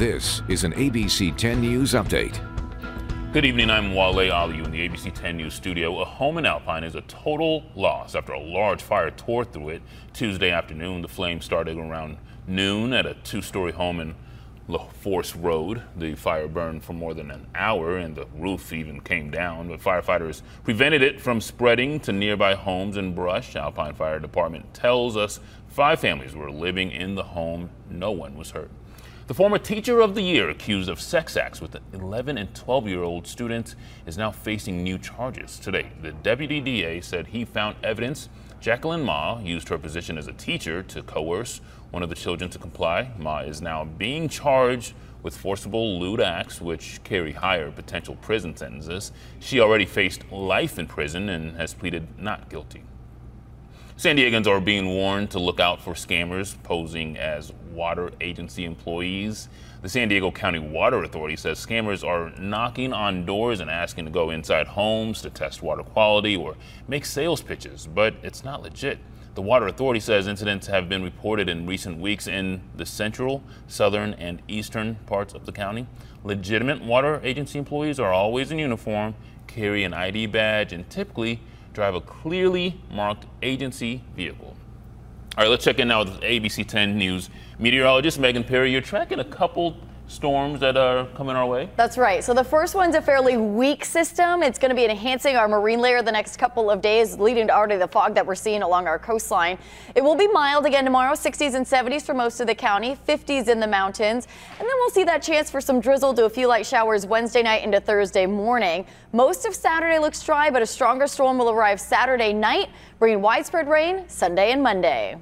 This is an ABC 10 News update. Good evening, I'm Wale Aliyu in the ABC 10 News studio. A home in Alpine is a total loss after a large fire tore through it Tuesday afternoon. The flames started around noon at a two-story home in La Force Road. The fire burned for more than an hour and the roof even came down, but firefighters prevented it from spreading to nearby homes and brush. Alpine Fire Department tells us five families were living in the home. No one was hurt. The former Teacher of the Year accused of sex acts with 11 and 12 year old students is now facing new charges today. The deputy DA said he found evidence Jacqueline Ma used her position as a teacher to coerce one of the children to comply. Ma is now being charged with forcible lewd acts, which carry higher potential prison sentences. She already faced life in prison and has pleaded not guilty. San Diegans are being warned to look out for scammers posing as water agency employees. The San Diego County Water Authority says scammers are knocking on doors and asking to go inside homes to test water quality or make sales pitches, but it's not legit. The Water Authority says incidents have been reported in recent weeks in the central, southern, and eastern parts of the county. Legitimate water agency employees are always in uniform, carry an ID badge, and typically drive a clearly marked agency vehicle. All right, let's check in now with ABC 10 News meteorologist Megan Parry. You're tracking a couple storms that are coming our way? That's right. So the first one's a fairly weak system. It's going to be enhancing our marine layer the next couple of days, leading to already the fog that we're seeing along our coastline. It will be mild again tomorrow, 60s and 70s for most of the county, 50s in the mountains. And then we'll see that chance for some drizzle to a few light showers Wednesday night into Thursday morning. Most of Saturday looks dry, but a stronger storm will arrive Saturday night, bringing widespread rain Sunday and Monday.